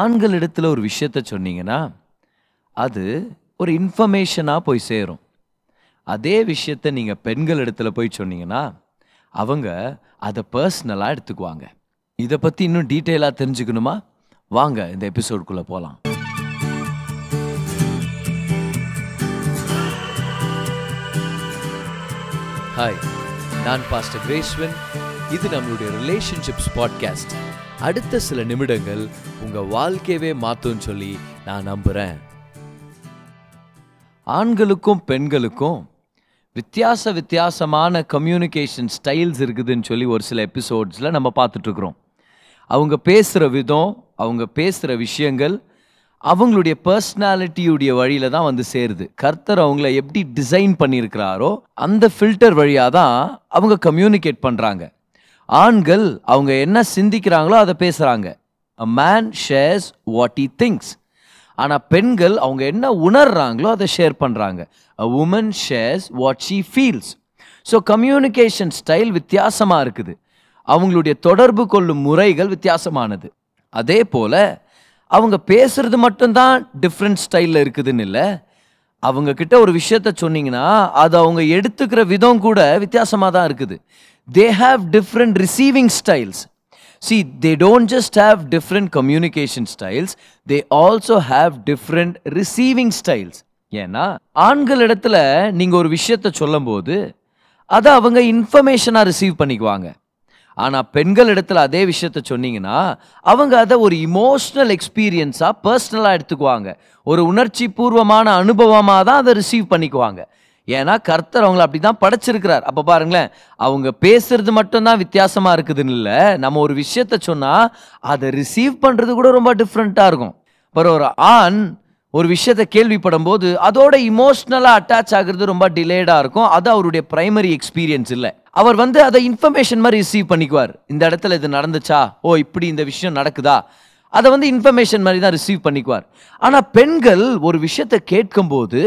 ஆண்கள் இடத்துல ஒரு விஷயத்த சொன்னீங்கன்னா அது ஒரு இன்ஃபர்மேஷனாக போய் சேரும். அதே விஷயத்த நீங்கள் பெண்கள் இடத்துல போய் சொன்னீங்கன்னா அவங்க அதை பர்சனலாக எடுத்துக்குவாங்க. இதை பற்றி இன்னும் டீட்டெயிலாக தெரிஞ்சுக்கணுமா? வாங்க இந்த எபிசோடுக்குள்ளே போகலாம் ஹாய் நான் பாஸ்டர் கிரேஸ்வன் இது நம்மளுடைய ரிலேஷன்ஷிப்ஸ் பாட்காஸ்ட் அடுத்த சில நிமிடங்கள் உங்கள் வாழ்க்கையவே மாற்றும்னு சொல்லி நான் நம்புகிறேன் ஆண்களுக்கும் பெண்களுக்கும் வித்தியாச வித்தியாசமான கம்யூனிகேஷன் ஸ்டைல்ஸ் இருக்குதுன்னு சொல்லி ஒரு சில எபிசோட்ஸில் நம்ம பார்த்துட்ருக்குறோம் அவங்க பேசுகிற விதம் அவங்க பேசுகிற விஷயங்கள் அவங்களுடைய பர்சனாலிட்டியுடைய வழியில தான் வந்து சேருது. கர்த்தர் அவங்கள எப்படி டிசைன் பண்ணியிருக்கிறாரோ அந்த ஃபில்டர் வழியாக தான் அவங்க கம்யூனிகேட் பண்ணுறாங்க ஆண்கள் அவங்க என்ன சிந்திக்கிறாங்களோ அதை பேசுகிறாங்க a man shares what he things ஆனால் பெண்கள் அவங்க என்ன உணர்றாங்களோ அதை ஷேர் பண்ணுறாங்க a woman shares what she feels so communication style வித்தியாசமாக இருக்குது. அவங்களுடைய தொடர்பு கொள்ளும் முறைகள் வித்தியாசமானது. அதே போல் அவங்க பேசுறது மட்டும்தான் டிஃப்ரெண்ட் ஸ்டைலில் இருக்குதுன்னு இல்லை. அவங்கக்கிட்ட ஒரு விஷயத்த சொன்னீங்கன்னா அது அவங்க எடுத்துக்கிற விதம் கூட வித்தியாசமாக தான் இருக்குது. They have different receiving styles See, they don't just have different communication styles, they also have different receiving styles. ஏன்னா ஆண்கள் இடத்துல நீங்கள் ஒரு விஷயத்த சொல்லும்போது அதை அவங்க இன்ஃபர்மேஷனாக ரிசீவ் பண்ணிக்குவாங்க. ஆனால் பெண்கள் இடத்துல அதே விஷயத்த சொன்னீங்கன்னா அவங்க அதை ஒரு இமோஷனல் எக்ஸ்பீரியன்ஸாக பர்சனலாக எடுத்துக்குவாங்க. ஒரு உணர்ச்சி பூர்வமான அனுபவமாக தான் அதை ரிசீவ் பண்ணிக்குவாங்க. ஏன்னா கர்த்தர் அவங்கள அப்படி தான் படைச்சிருக்கிறார். அப்போ பாருங்களேன் அவங்க பேசுறது மட்டும்தான் வித்தியாசமாக இருக்குதுன்னு இல்லை. நம்ம ஒரு விஷயத்த சொன்னால் அதை ரிசீவ் பண்ணுறது கூட ரொம்ப டிஃப்ரெண்ட்டாக இருக்கும். அப்புறம் ஒரு ஆண் ஒரு விஷயத்தை கேள்விப்படும் போது அதோட இமோஷ்னலாக அட்டாச் ஆகுறது ரொம்ப டிலேடாக இருக்கும். அது அவருடைய பிரைமரி எக்ஸ்பீரியன்ஸ் இல்லை. அவர் வந்து அதை இன்ஃபர்மேஷன் மாதிரி ரிசீவ் பண்ணிக்குவார். இந்த இடத்துல இது நடந்துச்சா? ஓ இப்படி இந்த விஷயம் நடக்குதா? அதை வந்து இன்ஃபர்மேஷன் மாதிரி தான் ரிசீவ் பண்ணிக்குவார். ஆனால் பெண்கள் ஒரு விஷயத்தை கேட்கும்போது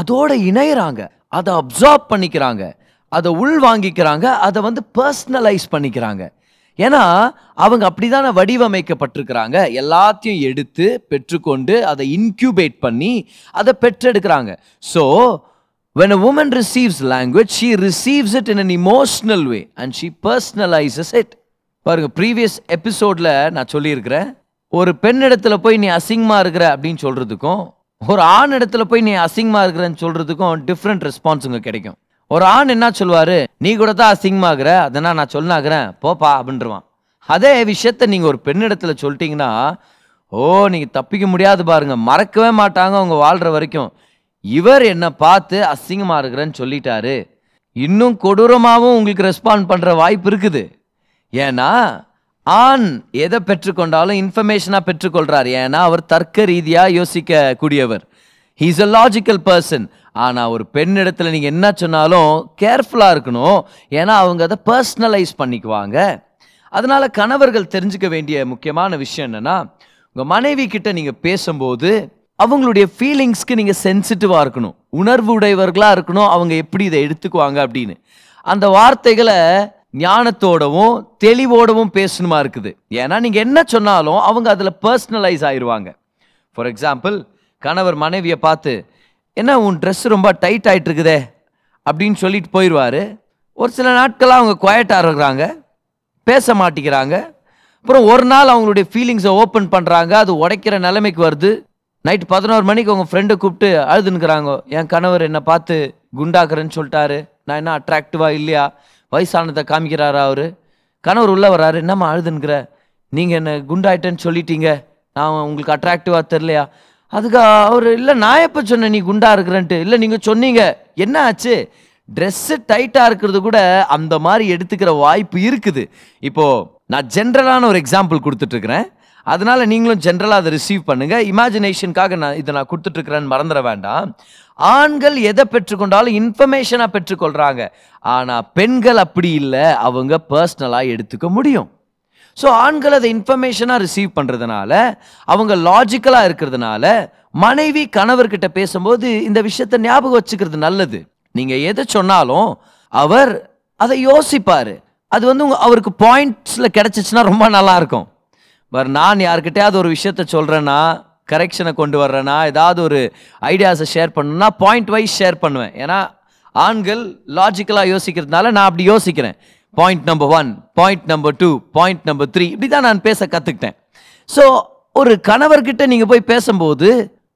அதோட இணையறாங்க. அதை அப்சார்ப் பண்ணிக்கிறாங்க. அதை உள் வாங்கிக்கிறாங்க. அதை வந்து பர்சனலைஸ் பண்ணிக்கிறாங்க. ஏன்னா அவங்க அப்படிதானே வடிவமைக்கப்பட்டிருக்கிறாங்க. எல்லாத்தையும் எடுத்து பெற்றுக்கொண்டு அதை இன்க்யூபேட் பண்ணி அதை பெற்றெடுக்கிறாங்க. So when a woman receives language she receives it in an emotional way and she personalises it பாருங்க ப்ரீவியஸ் எபிசோடில் நான் சொல்லியிருக்கிறேன். ஒரு பெண் இடத்துல போய் நீ அசிங்கமாக இருக்கிற அப்படின்னு சொல்கிறதுக்கும் ஒரு ஆண் இடத்துல போய் நீ அசிங்கமாக இருக்கிறன்னு சொல்கிறதுக்கும் டிஃப்ரெண்ட் ரெஸ்பான்ஸுங்க கிடைக்கும். ஒரு ஆண் என்ன சொல்வார்? நீ கூட தான் அசிங்கமாகிற அதனால் நான் சொன்னாகிறேன் போப்பா அப்படின்றவான். அதே விஷயத்த நீங்கள் ஒரு பெண் இடத்துல சொல்லிட்டீங்கன்னா ஓ நீங்கள் தப்பிக்க முடியாது பாருங்க மறக்கவே மாட்டாங்க அவங்க வாழ்கிற வரைக்கும். இவர் என்னை பார்த்து அசிங்கமாக இருக்கிறேன்னு சொல்லிட்டாரு. இன்னும் கொடூரமாகவும் உங்களுக்கு ரெஸ்பாண்ட் பண்ணுற வாய்ப்பு இருக்குது. ஏன்னா ஆண் எதை பெற்றுக்கொண்டாலும் இன்ஃபர்மேஷனாக பெற்றுக்கொள்கிறார் ஏன்னா அவர் தர்க்க ரீதியாக யோசிக்க கூடியவர் ஹீஸ் அ லாஜிக்கல் பர்சன் ஆனால் ஒரு பெண் இடத்துல நீங்கள் என்ன சொன்னாலும் கேர்ஃபுல்லாக இருக்கணும். ஏன்னா அவங்க அதை பர்சனலைஸ் பண்ணிக்குவாங்க. அதனால் கணவர்கள் தெரிஞ்சுக்க வேண்டிய முக்கியமான விஷயம் என்னென்னா உங்கள் மனைவி கிட்ட நீங்கள் பேசும்போது அவங்களுடைய ஃபீலிங்ஸ்க்கு நீங்கள் சென்சிட்டிவாக இருக்கணும். உணர்வு உடையவர்களாக இருக்கணும். அவங்க எப்படி இதை எடுத்துக்குவாங்க அப்படின்னு. அந்த வார்த்தைகளை ஞானத்தோடவும் தெளிவோடவும் பேசணுமா இருக்குது? ஏன்னா நீங்கள் என்ன சொன்னாலும் அவங்க அதில் பர்சனலைஸ் ஆயிடுவாங்க ஃபார் எக்ஸாம்பிள் கணவர் மனைவியை பார்த்து என்ன உன் ட்ரெஸ் ரொம்ப டைட் ஆகிட்டு இருக்குதே அப்படின்னு சொல்லிட்டு போயிடுவாரு ஒரு சில நாட்களாக அவங்க குவாய்ட்டாக இருக்கிறாங்க பேச மாட்டேங்கிறாங்க. அப்புறம் ஒரு நாள் அவங்களுடைய ஃபீலிங்ஸை ஓப்பன் பண்ணுறாங்க அது உடைக்கிற நிலைமைக்கு வருது. நைட் பதினோரு மணிக்கு அவங்க ஃப்ரெண்டை கூப்பிட்டு அழுதுன்னுக்குறாங்க. என் கணவர் என்னை பார்த்து குண்டாக்குறேன்னு சொல்லிட்டாரு. நான் என்ன அட்ராக்டிவாக இல்லையா? வயசானதை காமிக்கிறாரா அவர்? கணவர் உள்ளே வராரு என்னம்மா அழுதுன்கிற நீங்கள் என்ன குண்டாயிட்டேன்னு சொல்லிட்டீங்க. நான் உங்களுக்கு அட்ராக்டிவாக தெரிலையா அதுக்கு அவர் இல்லை நான் எப்போ சொன்னேன் நீ குண்டா இருக்கிறேன்ட்டு? இல்லை நீங்கள் சொன்னீங்க. என்ன ஆச்சு? ட்ரெஸ்ஸு டைட்டாக இருக்கிறது கூட அந்த மாதிரி எடுத்துக்கிற வாய்ப்பு இருக்குது. இப்போது நான் ஜென்ரலான ஒரு எக்ஸாம்பிள் கொடுத்துட்ருக்குறேன் அதனால் நீங்களும் ஜென்ரலாக அதை ரிசீவ் பண்ணுங்கள் இமேஜினேஷனுக்காக நான் இதை நான் கொடுத்துட்ருக்குறேன்னு மறந்துட வேண்டாம். ஆண்கள் எதை பெற்றுக்கொண்டாலும் இன்ஃபர்மேஷனாக பெற்றுக்கொள்கிறாங்க ஆனால் பெண்கள் அப்படி இல்லை. அவங்க பர்சனலாக எடுத்துக்க முடியும். ஸோ ஆண்கள் அதை இன்ஃபர்மேஷனாக ரிசீவ் பண்ணுறதுனால அவங்க லாஜிக்கலாக இருக்கிறதுனால மனைவி கணவர்கிட்ட பேசும்போது இந்த விஷயத்தை ஞாபகம் வச்சுக்கிறது நல்லது. நீங்கள் எதை சொன்னாலும் அவர் அதை யோசிப்பார். அது வந்து அவருக்கு பாயிண்ட்ஸில் கிடச்சிச்சுன்னா ரொம்ப நல்லா இருக்கும். பர் நான் யார்கிட்டயாவது ஒரு விஷயத்த சொல்கிறேன்னா கரெக்ஷனை கொண்டு வர்றேன்னா ஏதாவது ஒரு ஐடியாஸை ஷேர் பண்ணணும்னா பாயிண்ட் வைஸ் ஷேர் பண்ணுவேன். ஏன்னா ஆண்கள் லாஜிக்கலாக யோசிக்கிறதுனால நான் அப்படி யோசிக்கிறேன். Point number one point number two point number three இப்படி தான் நான் பேச கற்றுக்கிட்டேன் ஸோ ஒரு கணவர்கிட்ட நீங்கள் போய் பேசும்போது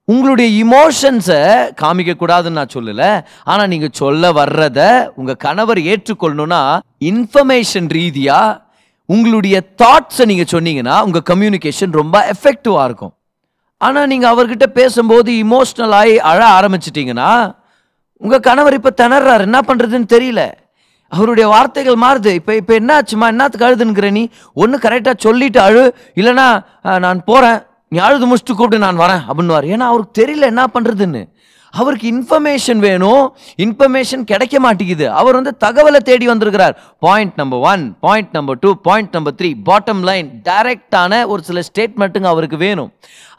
உங்களுடைய இமோஷன்ஸை காமிக்கக்கூடாதுன்னு நான் சொல்லலை. ஆனால் நீங்கள் சொல்ல வர்றத உங்கள் கணவர் ஏற்றுக்கொள்ளணும்னா இன்ஃபர்மேஷன் ரீதியாக உங்களுடைய தாட்ஸை நீங்கள் சொன்னீங்கன்னா உங்கள் கம்யூனிகேஷன் ரொம்ப எஃபெக்டிவாக இருக்கும். ஆனால் நீங்கள் அவர்கிட்ட பேசும்போது இமோஷ்னல் ஆகி அழ ஆரம்பிச்சிட்டிங்கன்னா உங்கள் கணவர் இப்போ திணறாரு. என்ன பண்ணுறதுன்னு தெரியல. அவருடைய வார்த்தைகள் மாறுது. இப்போ இப்போ என்ன ஆச்சுமா என்னத்துக்கு அழுதுங்கிற நீ? ஒன்று கரெக்டாக சொல்லிட்டு அழு. இல்லைன்னா நான் போகிறேன் நீ அழுது முடிச்சுட்டு கூப்பிட்டு நான் வரேன். அப்படின்னுவார். ஏன்னா அவருக்கு தெரியல என்ன பண்ணுறதுன்னு அவருக்கு இன்ஃபர்மேஷன் வேணும். இன்ஃபர்மேஷன் கிடைக்க மாட்டேங்குது. அவர் வந்து தகவலை தேடி வந்திருக்கிறார். Point number one point number two point number three bottom line டைரக்டான ஒரு சில ஸ்டேட்மெண்ட்டுங்க அவருக்கு வேணும்.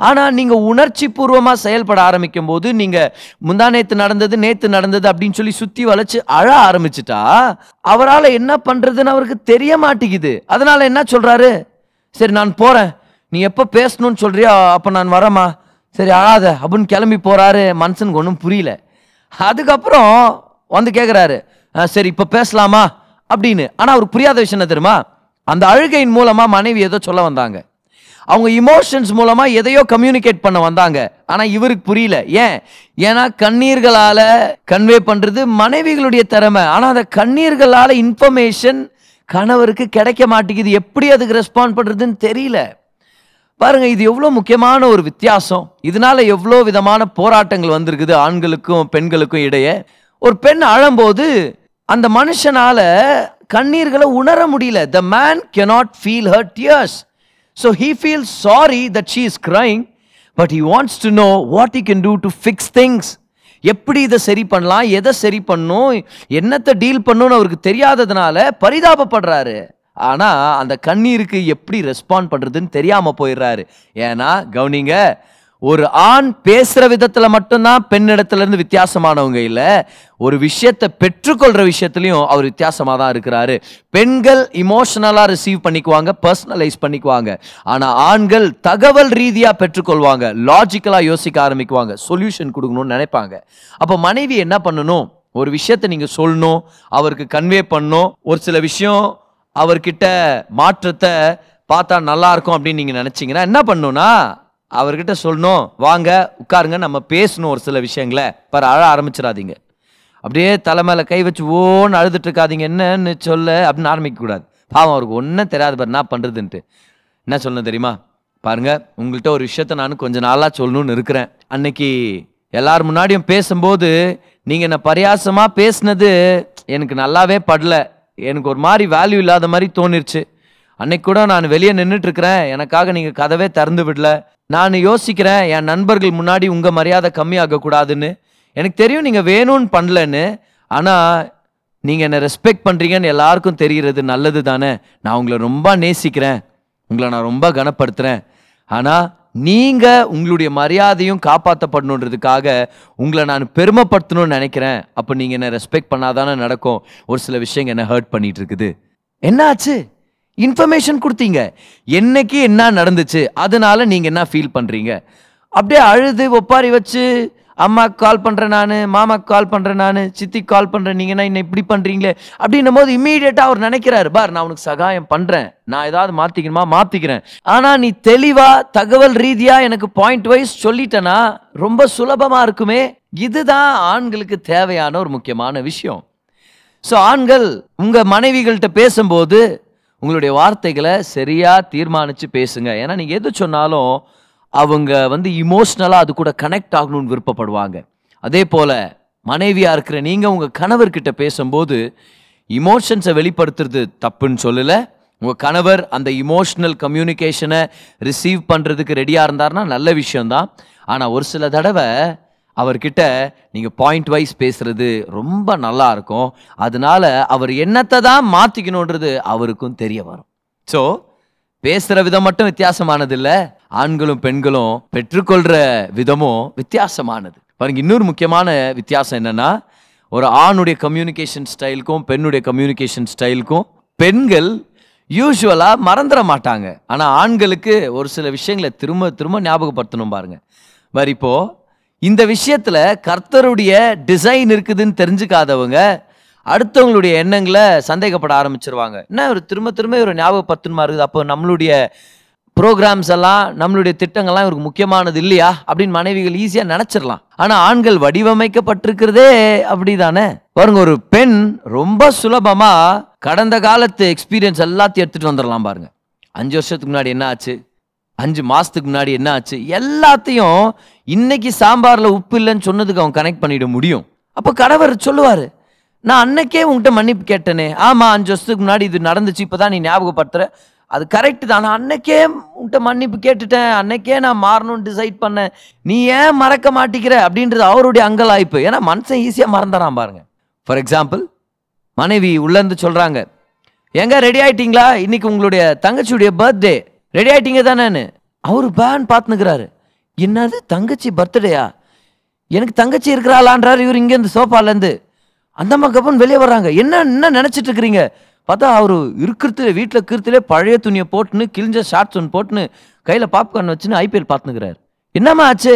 ஆனால் நீங்கள் உணர்ச்சி பூர்வமாக செயல்பட ஆரம்பிக்கும் போது நீங்கள் முந்தா நேற்று நடந்தது நேற்று நடந்தது அப்படின்னு சொல்லி சுற்றி வளைச்சு அழ ஆரம்பிச்சிட்டா அவரால் என்ன பண்ணுறதுன்னு அவருக்கு தெரிய மாட்டேங்குது. அதனால் என்ன சொல்கிறாரு சரி நான் போகிறேன் நீ எப்போ பேசணும்னு சொல்கிறியா அப்போ நான் வரேம்மா. சரி அழாத அப்படின்னு கிளம்பி போகிறாரு மனுஷனுக்கு ஒன்றும் புரியல. அதுக்கப்புறம் வந்து கேட்குறாரு சரி இப்போ பேசலாமா? அப்படின்னு. ஆனால் அவருக்கு புரியாத விஷயம் என்ன தெரியுமா? அந்த அழுகையின் மூலமாக மனைவி ஏதோ சொல்ல வந்தாங்க. அவங்க இமோஷன்ஸ் மூலமாக எதையோ கம்யூனிகேட் பண்ண வந்தாங்க. ஆனால் இவருக்கு புரியல. ஏன்? ஏன்னா கண்ணீர்களால் கன்வே பண்ணுறது மனைவிகளுடைய திறமை. ஆனால் அந்த கண்ணீர்களால் இன்ஃபர்மேஷன் கணவருக்கு கிடைக்க மாட்டேங்குது. எப்படி அதுக்கு ரெஸ்பாண்ட் பண்ணுறதுன்னு தெரியல. பாருங்க இது எவ்வளோ முக்கியமான ஒரு வித்தியாசம். இதனால எவ்வளோ விதமான போராட்டங்கள் வந்திருக்குது ஆண்களுக்கும் பெண்களுக்கும் இடையே. ஒரு பெண் அழும்போது அந்த மனுஷனால கண்ணீர்களை உணர முடியல. The man cannot feel her tears so he feel sorry that she is crying but he wants to know what you can do to fix things எப்படி இதை சரி பண்ணலாம்? எதை சரி பண்ணும் என்னத்தை டீல் பண்ணணும்னு அவருக்கு தெரியாததுனால பரிதாபப்படுறாரு. ஆனால் அந்த கண்ணீருக்கு எப்படி ரெஸ்பாண்ட் பண்ணுறதுன்னு தெரியாமல் போயிடுறாரு. ஏன்னா கவனிங்க ஒரு ஆண் பேசுகிற விதத்தில் மட்டும்தான் பெண்ணிடத்துலேருந்து வித்தியாசமானவங்க இல்லை ஒரு விஷயத்தை பெற்றுக்கொள்கிற விஷயத்துலையும் அவர் வித்தியாசமாக தான் இருக்கிறாரு. பெண்கள் இமோஷனலாக ரிசீவ் பண்ணிக்குவாங்க பர்சனலைஸ் பண்ணிக்குவாங்க. ஆனால் ஆண்கள் தகவல் ரீதியாக பெற்றுக்கொள்வாங்க லாஜிக்கலாக யோசிக்க ஆரம்பிக்குவாங்க சொல்யூஷன் கொடுக்கணும்னு நினைப்பாங்க. அப்போ மனைவி என்ன பண்ணணும்? ஒரு விஷயத்தை நீங்கள் சொல்லணும் அவருக்கு கன்வே பண்ணணும். ஒரு சில விஷயம் அவர்கிட்ட மாற்றத்தை பார்த்தா நல்லா இருக்கும் அப்படின்னு நீங்க நினைச்சீங்கன்னா என்ன பண்ணுன்னா அவர்கிட்ட சொல்லணும் வாங்க உட்காருங்க நம்ம பேசணும் ஒரு சில விஷயங்களை. பாரு அழ ஆரம்பிச்சிடாதீங்க. அப்படியே தலை கை வச்சு ஓன்னு அழுதுட்டு இருக்காதீங்க என்னன்னு சொல்ல அப்படின்னு ஆரம்பிக்க கூடாது பாவம் அவருக்கு ஒன்றும் தெரியாது. பாரு என்ன பண்ணுறதுன்ட்டு என்ன சொல்லணும் தெரியுமா? பாருங்க உங்கள்கிட்ட ஒரு விஷயத்த நான் கொஞ்ச நாளாக சொல்லணும்னு இருக்கிறேன். அன்னைக்கு எல்லார் முன்னாடியும் பேசும்போது நீங்கள் என்னை பரியாசமாக பேசினது எனக்கு நல்லாவே படல. எனக்கு ஒரு மாதிரி வேல்யூ இல்லாத மாதிரி தோணிருச்சு. அன்னைக்கு கூட நான் வெளியே நின்றுட்டுருக்கிறேன் எனக்காக நீங்கள் கதவே திறந்து விடல. நான் யோசிக்கிறேன் என் நண்பர்கள் முன்னாடி உங்கள் மரியாதை கம்மியாகக்கூடாதுன்னு. எனக்கு தெரியும் நீங்கள் வேணும்னு பண்ணலன்னு. ஆனால் நீங்கள் என்னை ரெஸ்பெக்ட் பண்ணுறீங்கன்னு எல்லாருக்கும் தெரிகிறது நல்லது தானே நான் உங்களை ரொம்ப நேசிக்கிறேன். உங்களை நான் ரொம்ப கனப்படுத்துகிறேன் ஆனால் நீங்கள் உங்களுடைய மரியாதையும் காப்பாற்றப்படணுன்றதுக்காக உங்களை நான் பெருமைப்படுத்தணும்னு நினைக்கிறேன். அப்போ நீங்கள் என்ன ரெஸ்பெக்ட் பண்ணாதானே நடக்கும். ஒரு சில விஷயங்கள் என்ன ஹர்ட் பண்ணிட்டு இருக்குது என்னாச்சு? இன்ஃபர்மேஷன் கொடுத்தீங்க. என்னைக்கு என்ன நடந்துச்சு? அதனால நீங்கள் என்ன ஃபீல் பண்ணுறீங்க அப்படியே அழுது ஒப்பாரி வச்சு அம்மாவுக்கு கால் பண்ணுறேன் நான் மாமாக்கு கால் பண்ணுறேன் நான் சித்திக்கு கால் பண்ணுறேன் நீங்கன்னா என்ன இப்படி பண்ணுறீங்களே அப்படின்னும் போது இம்மீடியட்டாக அவர் நினைக்கிறாரு பார் நான் உனக்கு சகாயம் பண்ணுறேன் நான் ஏதாவது மாற்றிக்கணுமா மாற்றிக்கிறேன் ஆனால் நீ தெளிவாக தகவல் ரீதியாக எனக்கு பாயிண்ட் வைஸ் சொல்லிட்டேன்னா ரொம்ப சுலபமாக இருக்குமே. இதுதான் ஆண்களுக்கு தேவையான ஒரு முக்கியமான விஷயம். ஸோ ஆண்கள் உங்கள் மனைவிகள்கிட்ட பேசும்போது உங்களுடைய வார்த்தைகளை சரியாக தீர்மானித்து பேசுங்க. ஏன்னா நீங்கள் எது சொன்னாலும் அவங்க வந்து இமோஷ்னலாக அது கூட கனெக்ட் ஆகணும்னு விருப்பப்படுவாங்க. அதே போல் மனைவியாக இருக்கிற நீங்கள் உங்கள் கணவர்கிட்ட பேசும்போது இமோஷன்ஸை வெளிப்படுத்துறது தப்புன்னு சொல்லலை. உங்கள் கணவர் அந்த இமோஷ்னல் கம்யூனிகேஷனை ரிசீவ் பண்ணுறதுக்கு ரெடியாக இருந்தாருன்னா நல்ல விஷயந்தான் ஆனால் ஒரு சில தடவை அவர்கிட்ட நீங்கள் பாயிண்ட் வைஸ் பேசுகிறது ரொம்ப நல்லா இருக்கும். அதனால அவர் என்னத்தை தான் மாற்றிக்கணுன்றது அவருக்கும் தெரிய வரும். ஸோ பேசுற விதம் மட்டும் வித்தியாசமானது இல்ல ஆண்களும் பெண்களும் பெற்றுக்கொள்ற விதமும் வித்தியாசமானது. பாருங்க இன்னொரு முக்கியமான வித்தியாசம் என்னன்னா ஒரு ஆணுடைய கம்யூனிகேஷன் ஸ்டைலுக்கும் பெண்ணுடைய கம்யூனிகேஷன் ஸ்டைலுக்கும் பெண்கள் யூஸ்வலாக மறந்துட மாட்டாங்க. ஆனால் ஆண்களுக்கு ஒரு சில விஷயங்களை திரும்ப திரும்ப ஞாபகப்படுத்தணும் பாருங்க. வேறு இப்போ இந்த விஷயத்தில் கர்த்தருடைய டிசைன் இருக்குதுன்னு தெரிஞ்சுக்காதவங்க அடுத்தவங்களுடைய எண்ணங்களை சந்தேகப்பட ஆரம்பிச்சிருவாங்க. என்ன ஒரு திரும்ப திரும்ப ஒரு ஞாபகப்படுத்தணுமா இருக்குது அப்போ நம்மளுடைய ப்ரோக்ராம்ஸ் எல்லாம் நம்மளுடைய திட்டங்கள்லாம் இவருக்கு முக்கியமானது இல்லையா? அப்படின்னு மனைவிகள் ஈஸியாக நினச்சிடலாம். ஆனால் ஆண்கள் வடிவமைக்கப்பட்டிருக்கிறதே அப்படி தானே பாருங்க ஒரு பெண் ரொம்ப சுலபமாக கடந்த காலத்து எக்ஸ்பீரியன்ஸ் எல்லாத்தையும் எடுத்துகிட்டு வந்துடலாம் பாருங்க. அஞ்சு வருஷத்துக்கு முன்னாடி என்ன ஆச்சு? அஞ்சு மாதத்துக்கு முன்னாடி என்ன ஆச்சு? எல்லாத்தையும் இன்னைக்கு சாம்பாரில் உப்பு இல்லைன்னு சொன்னதுக்கு அவன் கனெக்ட் பண்ணிட முடியும். அப்போ கணவர் சொல்லுவார் நான் அன்னைக்கே உன்கிட்ட மன்னிப்பு கேட்டேனே. ஆமாம் அஞ்சு வருஷத்துக்கு முன்னாடி இது நடந்துச்சு இப்பதான் நீ ஞாபகப்படுத்துற. அது கரெக்டு தான். நான் அன்னைக்கே உன்கிட்ட மன்னிப்பு கேட்டுட்டேன். அன்னைக்கே நான் மாறணும்னு டிசைட் பண்ணேன். நீ ஏன் மறக்க மாட்டேங்கிற? அப்படின்றது அவருடைய அங்கலாய்ப்பு. ஏன்னா மனுஷன் ஈஸியாக மறந்துறான் பாருங்க. ஃபார் எக்ஸாம்பிள் மனைவி உள்ளேருந்து சொல்கிறாங்க எங்க ரெடி ஆயிட்டீங்களா? இன்னைக்கு உங்களுடைய தங்கச்சியுடைய பர்த்டே ரெடி ஆயிட்டீங்க தானேன்னு அவர் பேன் பார்த்துனுக்குறாரு என்னது? தங்கச்சி பர்த்டேயா எனக்கு தங்கச்சி இருக்கிறாளான்றார் இவர் இங்கேருந்து சோஃபாலேருந்து அந்த அம்மா கப்பன் வெளியே வர்றாங்க. என்ன என்ன நினச்சிட்டு இருக்கிறீங்க பார்த்தா அவர் இருக்கிறதுல வீட்டில் இருக்கிறதுலே பழைய துணியை போட்டுன்னு கிழிஞ்ச ஷார்ட்ஸ் ஒன்று போட்டுன்னு கையில் பாப்கார்ன் வச்சுன்னு ஐபிஎல் பார்த்துக்கிறார் என்னம்மா ஆச்சு?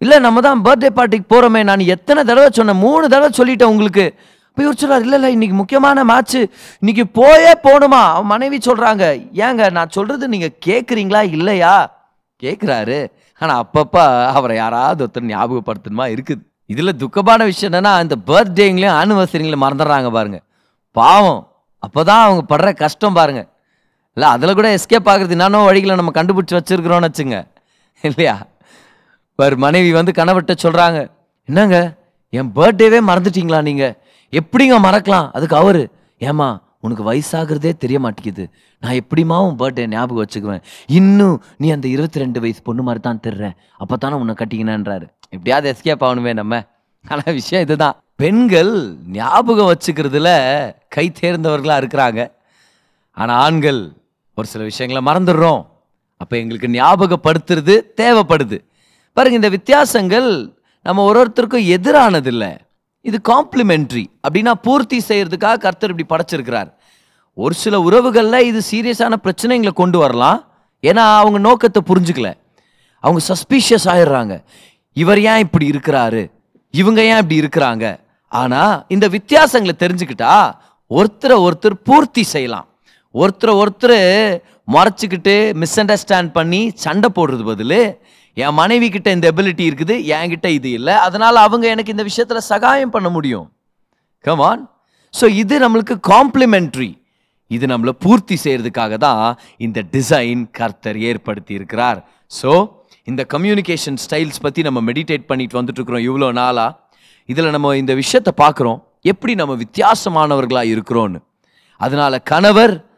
இல்லை நம்ம தான் பர்த்டே பார்ட்டிக்கு போகிறோமே நான் எத்தனை தடவை சொன்னேன். மூணு தடவை சொல்லிட்டேன் உங்களுக்கு. இப்போ இவர் சொல்றாரு இல்லை இல்லை இன்னைக்கு முக்கியமான மேட்ச்சு இன்னைக்கு போயே போகணுமா? அவன் மனைவி சொல்கிறாங்க ஏங்க நான் சொல்கிறது நீங்கள் கேட்குறீங்களா இல்லையா? கேட்குறாரு ஆனால் அப்பப்போ அவரை யாராவது ஒருத்தர் ஞாபகப்படுத்தணுமா இருக்குது. இதில் துக்கமான விஷயம் என்னென்னா இந்த பர்த்டேங்களையும் ஆனிவர்சரிங்களையும் மறந்துடுறாங்க பாருங்க. பாவம். அப்பதான் அவங்க படுற கஷ்டம் பாருங்க. இல்லை அதில் கூட எஸ்கேப் ஆகுறது என்னென்ன வழிகளை நம்ம கண்டுபிடிச்சி வச்சுருக்குறோன்னு வச்சுங்க. இல்லையா? ஒரு மனைவி வந்து கணவர்கிட்ட சொல்கிறாங்க என்னங்க? என் பர்த்டேவே மறந்துட்டீங்களா நீங்கள் எப்படிங்க மறக்கலாம்? அதுக்கு அவரு ஏமா உனக்கு வயசாகிறதே தெரிய மாட்டேங்குது. நான் எப்படிமா உன் பர்த்டே ஞாபகம் வச்சுக்குவேன்? இன்னும் நீ அந்த இருபத்தி ரெண்டு வயசு பொண்ணு மாதிரி தான் தெரிற. அப்போ தானே உன்னை கட்டிக்கினேன்றாரு. எப்படியாவது எஸ்கேப் ஆகணுமே நம்ம. ஆனால் விஷயம் இதுதான். பெண்கள் ஞாபகம் வச்சுக்கிறதுல கை தேர்ந்தவர்களாக இருக்கிறாங்க. ஆனால் ஆண்கள் ஒரு சில விஷயங்களை மறந்துடுறோம். அப்போ எங்களுக்கு ஞாபகப்படுத்துறது தேவைப்படுது. பாருங்க இந்த வித்தியாசங்கள் நம்ம ஒரு ஒருத்தருக்கும் எதிரானதில்லை. இது காம்ப்ளிமெண்ட்ரி அப்படின்னா பூர்த்தி செய்கிறதுக்காக கர்த்தர் இப்படி படைச்சிருக்கிறார். ஒரு சில உறவுகளில் இது சீரியஸான பிரச்சனைகளை கொண்டு வரலாம். ஏன்னா அவங்க நோக்கத்தை புரிஞ்சுக்கல. அவங்க சஸ்பீஷியஸ் ஆயிடுறாங்க. இவர் ஏன் இப்படி இருக்கிறாரு? இவங்க ஏன் இப்படி இருக்கிறாங்க? ஆனா இந்த வித்தியாசங்களை தெரிஞ்சுக்கிட்டா ஒருத்தரை ஒருத்தர் பூர்த்தி செய்யலாம். ஒருத்தரை ஒருத்தர் மறைச்சிக்கிட்டு மிஸ் அண்டர்ஸ்டாண்ட் பண்ணி சண்டை போடுறது பதில் என் மனைவி கிட்ட இந்த எபிலிட்டி இருக்குது என்கிட்ட இது இல்லை அதனால அவங்க எனக்கு இந்த விஷயத்துல சகாயம் பண்ண முடியும். கமான் ஸோ இது நம்மளுக்கு காம்ப்ளிமெண்ட்ரி இது நம்மளை பூர்த்தி செய்யறதுக்காக தான் இந்த டிசைன் கர்த்தர் ஏற்படுத்தி இருக்கிறார். ஸோ இந்த கம்யூனிகேஷன் ஸ்டைல்ஸ் பற்றி நம்ம மெடிடேட் பண்ணிட்டு வந்துட்டுருக்குறோம் இவ்வளோ நாளாக இதில் நம்ம இந்த விஷயத்தை பார்க்குறோம். எப்படி நம்ம வித்தியாசமானவர்களாக இருக்கிறோன்னு அதனால் கணவர்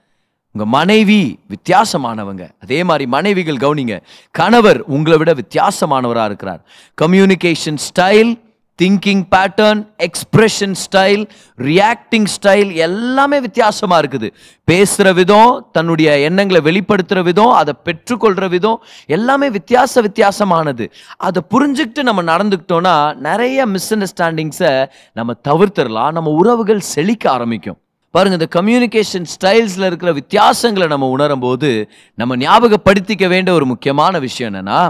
உங்கள் மனைவி வித்தியாசமானவங்க. அதே மாதிரி மனைவிகள் கவனிங்க. கணவர் உங்களை விட வித்தியாசமானவராக இருக்கிறார். Communication style thinking pattern expression style reacting style எல்லாமே வித்தியாசமாக இருக்குது. பேசுகிற விதம் தன்னுடைய எண்ணங்களை வெளிப்படுத்துகிற விதம் அதை பெற்றுக்கொள்கிற விதம் எல்லாமே வித்தியாச வித்தியாசமானது. அதை புரிஞ்சுக்கிட்டு நம்ம நடந்துக்கிட்டோன்னா நிறைய மிஸ் அண்டர்ஸ்டாண்டிங்ஸை நம்ம தவிர்த்துடலாம். நம்ம உறவுகள் செழிக்க ஆரம்பிக்கும். பாருங்கள் இந்த கம்யூனிகேஷன் ஸ்டைல்ஸில் இருக்கிற வித்தியாசங்களை நம்ம உணரும் போது நம்ம ஞாபகப்படுத்திக்க வேண்டிய ஒரு முக்கியமான விஷயம் என்னென்னா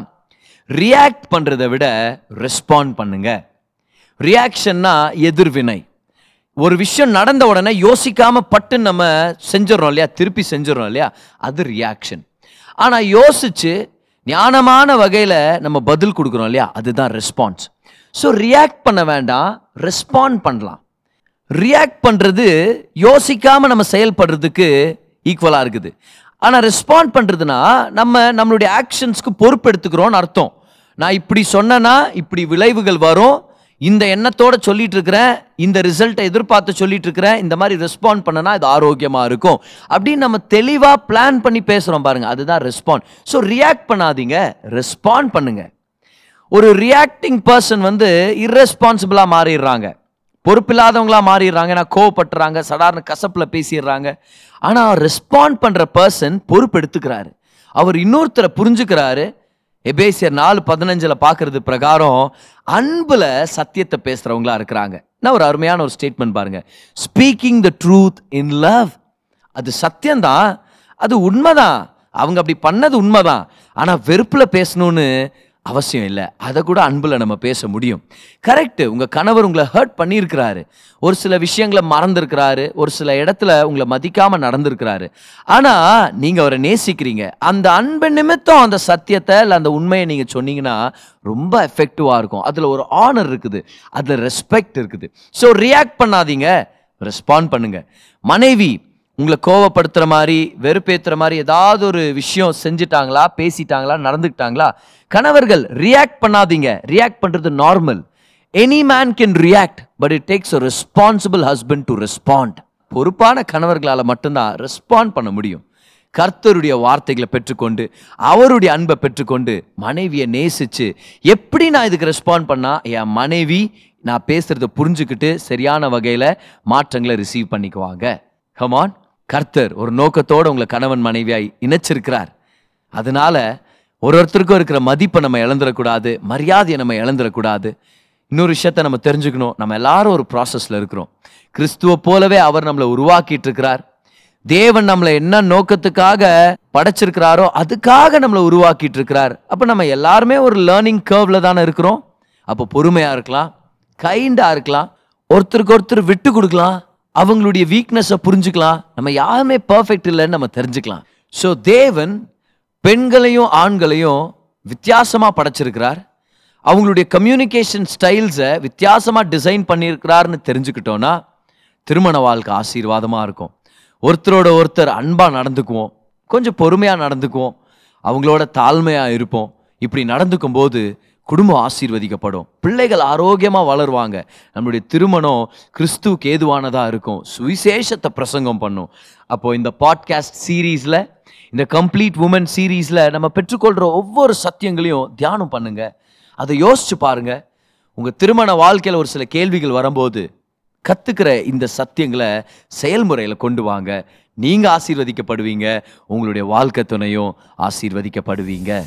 ரியாக்ட் பண்ணுறதை விட ரெஸ்பாண்ட் பண்ணுங்கள் ரியாக்ஷன்னா எதிர்வினை. ஒரு விஷயம் நடந்த உடனே யோசிக்காம பட்டு நம்ம செஞ்சிடறோம் இல்லையா? திருப்பி செஞ்சிடறோம் இல்லையா? அது ரியாக்ஷன் ஆனால் யோசிச்சு ஞானமான வகையில் நம்ம பதில் கொடுக்குறோம் இல்லையா? அதுதான் ரெஸ்பான்ஸ் ஸோ ரியாக்ட் பண்ண வேண்டாம் ரெஸ்பாண்ட் பண்ணலாம். ரியாக்ட் பண்ணுறது யோசிக்காமல் நம்ம செயல்படுறதுக்கு ஈக்குவலாக இருக்குது. ஆனால் ரெஸ்பாண்ட் பண்ணுறதுனா நம்ம நம்மளுடைய ஆக்ஷன்ஸ்க்கு பொறுப்பெடுத்துக்கிறோம்னு அர்த்தம். நான் இப்படி சொன்னேன்னா இப்படி விளைவுகள் வரும் இந்த எண்ணத்தோட சொல்லிட்டு இருக்கிறேன் இந்த ரிசல்ட்டை எதிர்பார்த்து சொல்லிட்டு இருக்கிறேன் இந்த மாதிரி ரெஸ்பாண்ட் பண்ணனா இது ஆரோக்கியமா இருக்கும். அப்படின்னு நம்ம தெளிவா பிளான் பண்ணி பேசுறோம் பாருங்க அதுதான் ரெஸ்பாண்ட் ஸோ ரியாக்ட் பண்ணாதீங்க ரெஸ்பாண்ட் பண்ணுங்க. ஒரு ரியாக்டிங் பர்சன் வந்து irresponsible-ஆ மாறிடுறாங்க. பொறுப்பில்லாதவங்களா மாறிடுறாங்க ஏன்னா கோவப்பட்டுறாங்க சடார்னு கசப்பில் பேசிடுறாங்க. ஆனால் ரெஸ்பாண்ட் பண்ணுற பர்சன் பொறுப்பு எடுத்துக்கிறாரு அவர் இன்னொருத்தரை புரிஞ்சுக்கிறாரு எபேசியர் நாலு பதினஞ்சில் பார்க்கறது பிரகாரம் அன்பில் சத்தியத்தை பேசுகிறவங்களா இருக்கிறாங்க. நான் ஒரு அருமையான ஒரு ஸ்டேட்மெண்ட் பாருங்க. Speaking the truth in love அது சத்தியம்தான். அது உண்மைதான். அவங்க அப்படி பண்ணது உண்மைதான். ஆனால் வெறுப்பில் பேசணும்னு அவசியம் இல்லை. அதை கூட அன்பில் நம்ம பேச முடியும். கரெக்டு உங்கள் கணவர் உங்களை ஹர்ட் பண்ணியிருக்கிறாரு. ஒரு சில விஷயங்களை மறந்துருக்கிறாரு. ஒரு சில இடத்துல உங்களை மதிக்காமல் நடந்திருக்கிறாரு. ஆனால் நீங்கள் அவரை நேசிக்கிறீங்க. அந்த அன்பு நிமித்தம் அந்த சத்தியத்தை இல்லை அந்த உண்மையை நீங்கள் சொன்னீங்கன்னா ரொம்ப எஃபெக்டிவாக இருக்கும். அதில் ஒரு ஆனர் இருக்குது. அதில் ரெஸ்பெக்ட் இருக்குது. ஸோ ரியாக்ட் பண்ணாதீங்க. ரெஸ்பாண்ட் பண்ணுங்க. மனைவி உங்களை கோவப்படுத்துகிற மாதிரி வெறுப்பேற்றுற மாதிரி ஏதாவது ஒரு விஷயம் செஞ்சுட்டாங்களா பேசிட்டாங்களா நடந்துக்கிட்டாங்களா? கணவர்கள் ரியாக்ட் பண்ணாதீங்க. ரியாக்ட் பண்ணுறது normal any man can react but it takes a responsible husband to respond பொறுப்பான கணவர்களால் மட்டும்தான் ரெஸ்பாண்ட் பண்ண முடியும். கர்த்தருடைய வார்த்தைகளை பெற்றுக்கொண்டு அவருடைய அன்பை பெற்றுக்கொண்டு மனைவியை நேசித்து எப்படி நான் இதுக்கு ரெஸ்பாண்ட் பண்ணால் என் மனைவி நான் பேசுகிறத புரிஞ்சுக்கிட்டு சரியான வகையில் மாற்றங்களை ரிசீவ் பண்ணிக்குவாங்க. கமான் கர்த்தர் ஒரு நோக்கத்தோடு உங்களை கணவன் மனைவியாய் இணைச்சிருக்கிறார். அதனால ஒரு ஒருத்தருக்கும் இருக்கிற மதிப்பை நம்ம இழந்துடக்கூடாது மரியாதையை நம்ம இழந்துடக்கூடாது. இன்னொரு விஷயத்த நம்ம தெரிஞ்சுக்கணும். நம்ம எல்லாரும் ஒரு ப்ராசஸில் இருக்கிறோம். கிறிஸ்துவ போலவே அவர் நம்மளை உருவாக்கிட்டு இருக்கிறார் தேவன் நம்மளை என்ன நோக்கத்துக்காக படைச்சிருக்கிறாரோ அதுக்காக நம்மளை உருவாக்கிட்டு இருக்கிறார் அப்போ நம்ம எல்லாருமே ஒரு லேர்னிங் கேர்வில் தானே இருக்கிறோம். அப்போ பொறுமையாக இருக்கலாம் கைண்டாக இருக்கலாம் ஒருத்தருக்கு ஒருத்தர் விட்டு கொடுக்கலாம். அவங்களுடைய வீக்னஸை புரிஞ்சுக்கலாம். நம்ம யாருமே பர்ஃபெக்ட் இல்லைன்னு நம்ம தெரிஞ்சுக்கலாம். ஸோ தேவன் பெண்களையும் ஆண்களையும் வித்தியாசமாக படைச்சிருக்கிறார். அவங்களுடைய கம்யூனிகேஷன் ஸ்டைல்ஸை வித்தியாசமாக டிசைன் பண்ணியிருக்கிறாருன்னு தெரிஞ்சுக்கிட்டோன்னா திருமண வாழ்க்கை ஆசீர்வாதமாக இருக்கும். ஒருத்தரோட ஒருத்தர் அன்பாக நடந்துக்குவோம். கொஞ்சம் பொறுமையாக நடந்துக்குவோம். அவங்களோட தாழ்மையாக இருப்போம். இப்படி நடந்துக்கும் போது குடும்பம் ஆசீர்வதிக்கப்படும். பிள்ளைகள் ஆரோக்கியமா வளருவாங்க. நம்மளுடைய திருமணம் கிறிஸ்துவுக்கு ஏதுவானதாக இருக்கும். சுவிசேஷத்தை பிரசங்கம் பண்ணும். அப்போ இந்த பாட்காஸ்ட் சீரீஸ்ல இந்த கம்ப்ளீட் உமன் சீரீஸ்ல நம்ம பெற்றுக்கொள்ற ஒவ்வொரு சத்தியங்களையும் தியானம் பண்ணுங்க. அதை யோசிச்சு பாருங்க. உங்க திருமண வாழ்க்கையில் ஒரு சில கேள்விகள் வரும்போது கத்துக்கிற இந்த சத்தியங்களை செயல்முறையில் கொண்டு வாங்க. நீங்க ஆசீர்வதிக்கப்படுவீங்க. உங்களுடைய வாழ்க்கை துணையும் ஆசீர்வதிக்கப்படுவீங்க.